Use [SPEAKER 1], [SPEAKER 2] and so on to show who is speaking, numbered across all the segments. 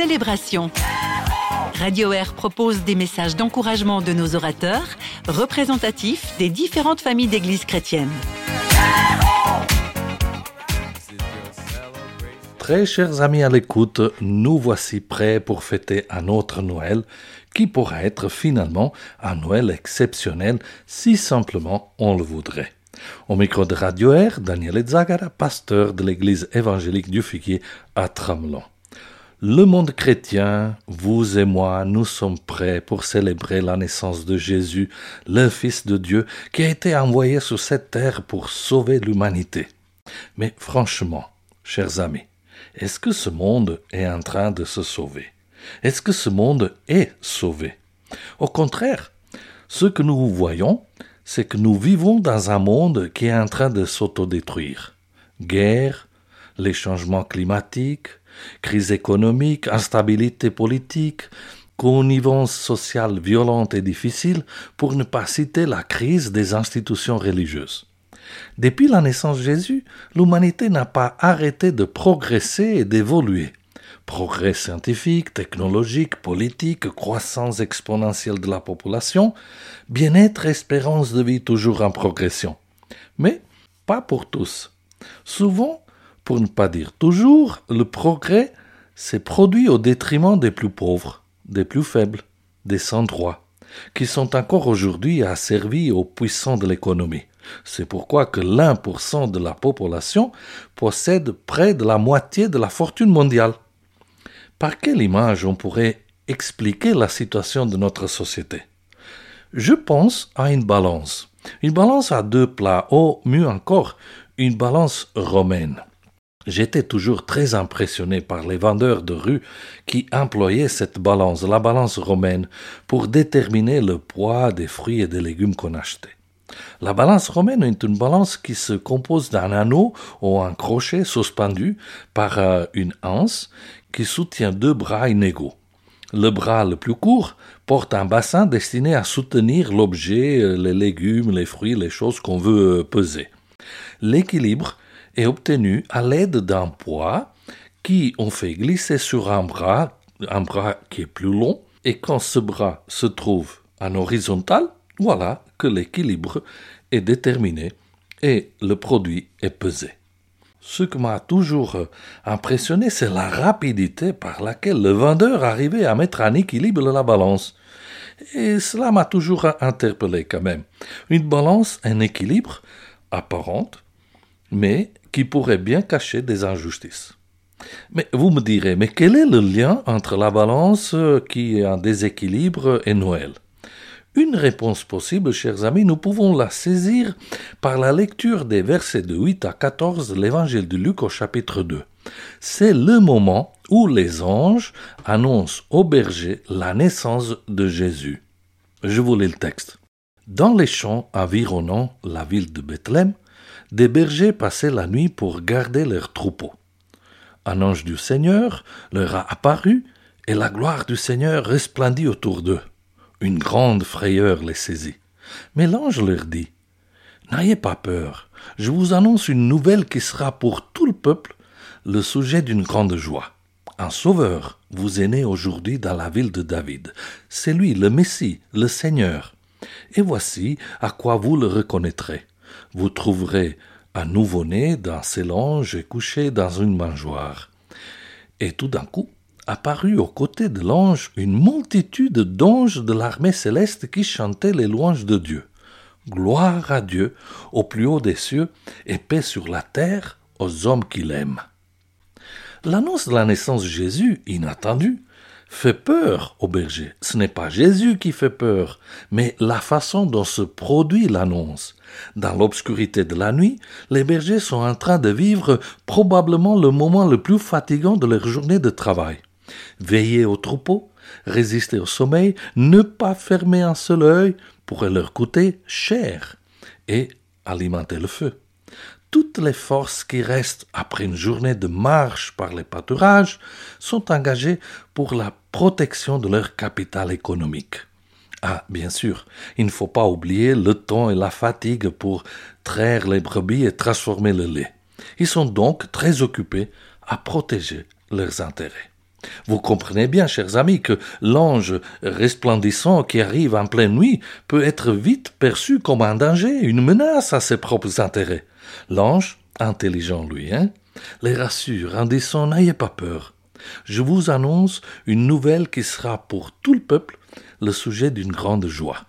[SPEAKER 1] célébration. Radio Air propose des messages d'encouragement de nos orateurs, représentatifs des différentes familles d'églises chrétiennes.
[SPEAKER 2] Très chers amis à l'écoute, nous voici prêts pour fêter un autre Noël qui pourra être finalement un Noël exceptionnel si simplement on le voudrait. Au micro de Radio Air, Daniel Zagara, pasteur de l'église évangélique du Figuier à Tramelon. Le monde chrétien, vous et moi, nous sommes prêts pour célébrer la naissance de Jésus, le Fils de Dieu, qui a été envoyé sur cette terre pour sauver l'humanité. Mais franchement, chers amis, est-ce que ce monde est en train de se sauver? Est-ce que ce monde est sauvé? Au contraire, ce que nous voyons, c'est que nous vivons dans un monde qui est en train de s'autodétruire. Guerre, les changements climatiques, crise économique, instabilité politique, connivence sociale violente et difficile, pour ne pas citer la crise des institutions religieuses. Depuis la naissance de Jésus, l'humanité n'a pas arrêté de progresser et d'évoluer. Progrès scientifique, technologique, politique, croissance exponentielle de la population, bien-être, espérance de vie toujours en progression. Mais pas pour tous. Souvent, pour ne pas dire toujours, le progrès s'est produit au détriment des plus pauvres, des plus faibles, des sans droits, qui sont encore aujourd'hui asservis aux puissants de l'économie. C'est pourquoi que l'un pour cent de la population possède près de la moitié de la fortune mondiale. Par quelle image on pourrait expliquer la situation de notre société? Je pense à une balance. Une balance à deux plats, ou mieux encore, une balance romaine. J'étais toujours très impressionné par les vendeurs de rue qui employaient cette balance, la balance romaine, pour déterminer le poids des fruits et des légumes qu'on achetait. La balance romaine est une balance qui se compose d'un anneau ou un crochet suspendu par euh, une anse qui soutient deux bras inégaux. Le bras le plus court porte un bassin destiné à soutenir l'objet, euh, les légumes, les fruits, les choses qu'on veut euh, peser. L'équilibre est obtenu à l'aide d'un poids qui on fait glisser sur un bras, un bras qui est plus long, et quand ce bras se trouve en horizontal, voilà que l'équilibre est déterminé et le produit est pesé. Ce qui m'a toujours impressionné, c'est la rapidité par laquelle le vendeur arrivait à mettre en équilibre la balance. Et cela m'a toujours interpellé quand même. Une balance, un équilibre apparente, mais qui pourrait bien cacher des injustices. Mais vous me direz, mais quel est le lien entre la balance qui est en déséquilibre et Noël? Une réponse possible, chers amis, nous pouvons la saisir par la lecture des versets de 8 à 14 de l'évangile de Luc au chapitre 2. C'est le moment où les anges annoncent au berger la naissance de Jésus. Je vous lis le texte. Dans les champs environnant la ville de Bethléem, des bergers passaient la nuit pour garder leurs troupeaux. Un ange du Seigneur leur a apparu, et la gloire du Seigneur resplendit autour d'eux. Une grande frayeur les saisit. Mais l'ange leur dit N'ayez pas peur, je vous annonce une nouvelle qui sera pour tout le peuple le sujet d'une grande joie. Un sauveur vous est né aujourd'hui dans la ville de David. C'est lui, le Messie, le Seigneur. Et voici à quoi vous le reconnaîtrez vous trouverez un nouveau-né dans ses et couché dans une mangeoire. Et tout d'un coup, apparut aux côtés de l'ange une multitude d'anges de l'armée céleste qui chantaient les louanges de Dieu. Gloire à Dieu au plus haut des cieux et paix sur la terre aux hommes qui l'aiment. L'annonce de la naissance de Jésus, inattendue, fait peur au berger. Ce n'est pas Jésus qui fait peur, mais la façon dont se produit l'annonce. Dans l'obscurité de la nuit, les bergers sont en train de vivre probablement le moment le plus fatigant de leur journée de travail. Veiller au troupeau, résister au sommeil, ne pas fermer un seul œil pourrait leur coûter cher et alimenter le feu toutes les forces qui restent après une journée de marche par les pâturages sont engagées pour la protection de leur capital économique. Ah, bien sûr, il ne faut pas oublier le temps et la fatigue pour traire les brebis et transformer le lait. Ils sont donc très occupés à protéger leurs intérêts. Vous comprenez bien, chers amis, que l'ange resplendissant qui arrive en pleine nuit peut être vite perçu comme un danger, une menace à ses propres intérêts. L'ange, intelligent lui, hein, les rassure en disant N'ayez pas peur. Je vous annonce une nouvelle qui sera pour tout le peuple le sujet d'une grande joie.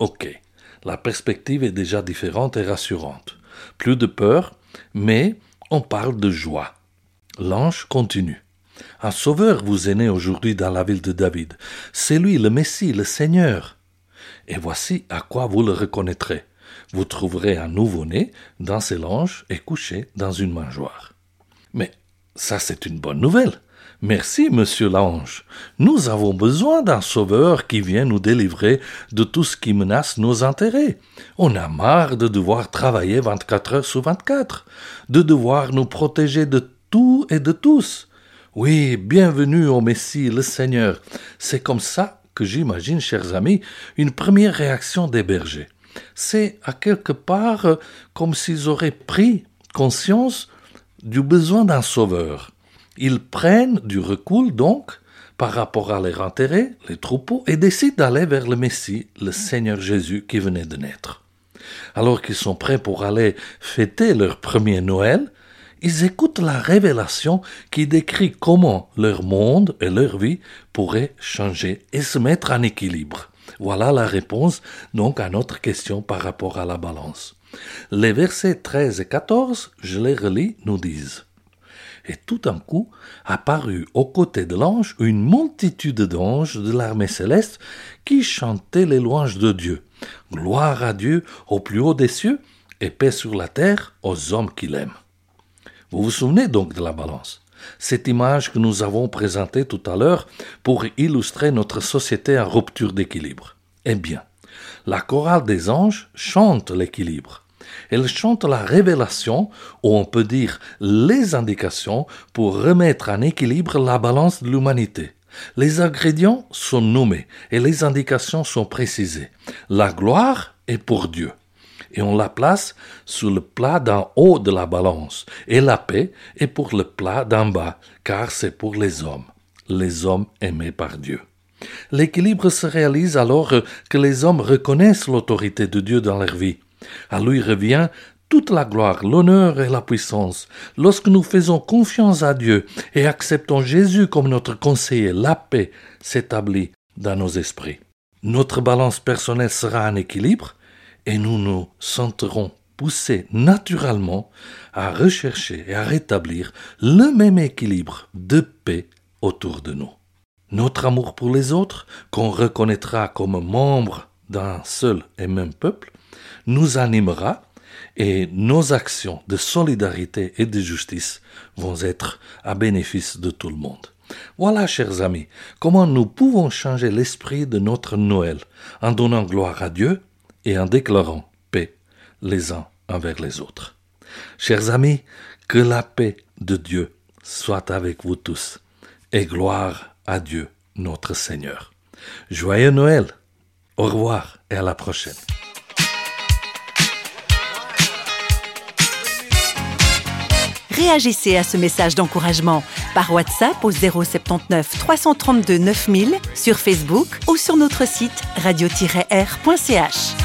[SPEAKER 2] Ok, la perspective est déjà différente et rassurante. Plus de peur, mais on parle de joie. L'ange continue. Un sauveur vous est né aujourd'hui dans la ville de David. C'est lui le Messie, le Seigneur. Et voici à quoi vous le reconnaîtrez. Vous trouverez un nouveau-né dans ses langes et couché dans une mangeoire. Mais ça, c'est une bonne nouvelle. Merci, monsieur l'ange. Nous avons besoin d'un sauveur qui vient nous délivrer de tout ce qui menace nos intérêts. On a marre de devoir travailler 24 heures sur 24, de devoir nous protéger de tout et de tous. Oui, bienvenue au Messie, le Seigneur. C'est comme ça que j'imagine, chers amis, une première réaction des bergers. C'est à quelque part euh, comme s'ils auraient pris conscience du besoin d'un sauveur. Ils prennent du recul donc par rapport à leur intérêt, les troupeaux, et décident d'aller vers le Messie, le Seigneur Jésus qui venait de naître. Alors qu'ils sont prêts pour aller fêter leur premier Noël, ils écoutent la révélation qui décrit comment leur monde et leur vie pourraient changer et se mettre en équilibre. Voilà la réponse donc à notre question par rapport à la balance. Les versets 13 et 14, je les relis, nous disent et tout d'un coup apparut aux côtés de l'ange une multitude d'anges de l'armée céleste qui chantaient les louanges de Dieu. Gloire à Dieu au plus haut des cieux et paix sur la terre aux hommes qu'il aime. Vous vous souvenez donc de la balance? Cette image que nous avons présentée tout à l'heure pour illustrer notre société en rupture d'équilibre. Eh bien, la chorale des anges chante l'équilibre. Elle chante la révélation, ou on peut dire les indications, pour remettre en équilibre la balance de l'humanité. Les ingrédients sont nommés et les indications sont précisées. La gloire est pour Dieu et on la place sur le plat d'en haut de la balance, et la paix est pour le plat d'en bas, car c'est pour les hommes, les hommes aimés par Dieu. L'équilibre se réalise alors que les hommes reconnaissent l'autorité de Dieu dans leur vie. À lui revient toute la gloire, l'honneur et la puissance. Lorsque nous faisons confiance à Dieu et acceptons Jésus comme notre conseiller, la paix s'établit dans nos esprits. Notre balance personnelle sera en équilibre et nous nous sentirons poussés naturellement à rechercher et à rétablir le même équilibre de paix autour de nous. Notre amour pour les autres, qu'on reconnaîtra comme membre d'un seul et même peuple, nous animera et nos actions de solidarité et de justice vont être à bénéfice de tout le monde. Voilà, chers amis, comment nous pouvons changer l'esprit de notre Noël en donnant gloire à Dieu et en déclarant paix les uns envers les autres. Chers amis, que la paix de Dieu soit avec vous tous, et gloire à Dieu notre Seigneur. Joyeux Noël, au revoir et à la prochaine.
[SPEAKER 1] Réagissez à ce message d'encouragement par WhatsApp au 079 332 9000 sur Facebook ou sur notre site radio-r.ch.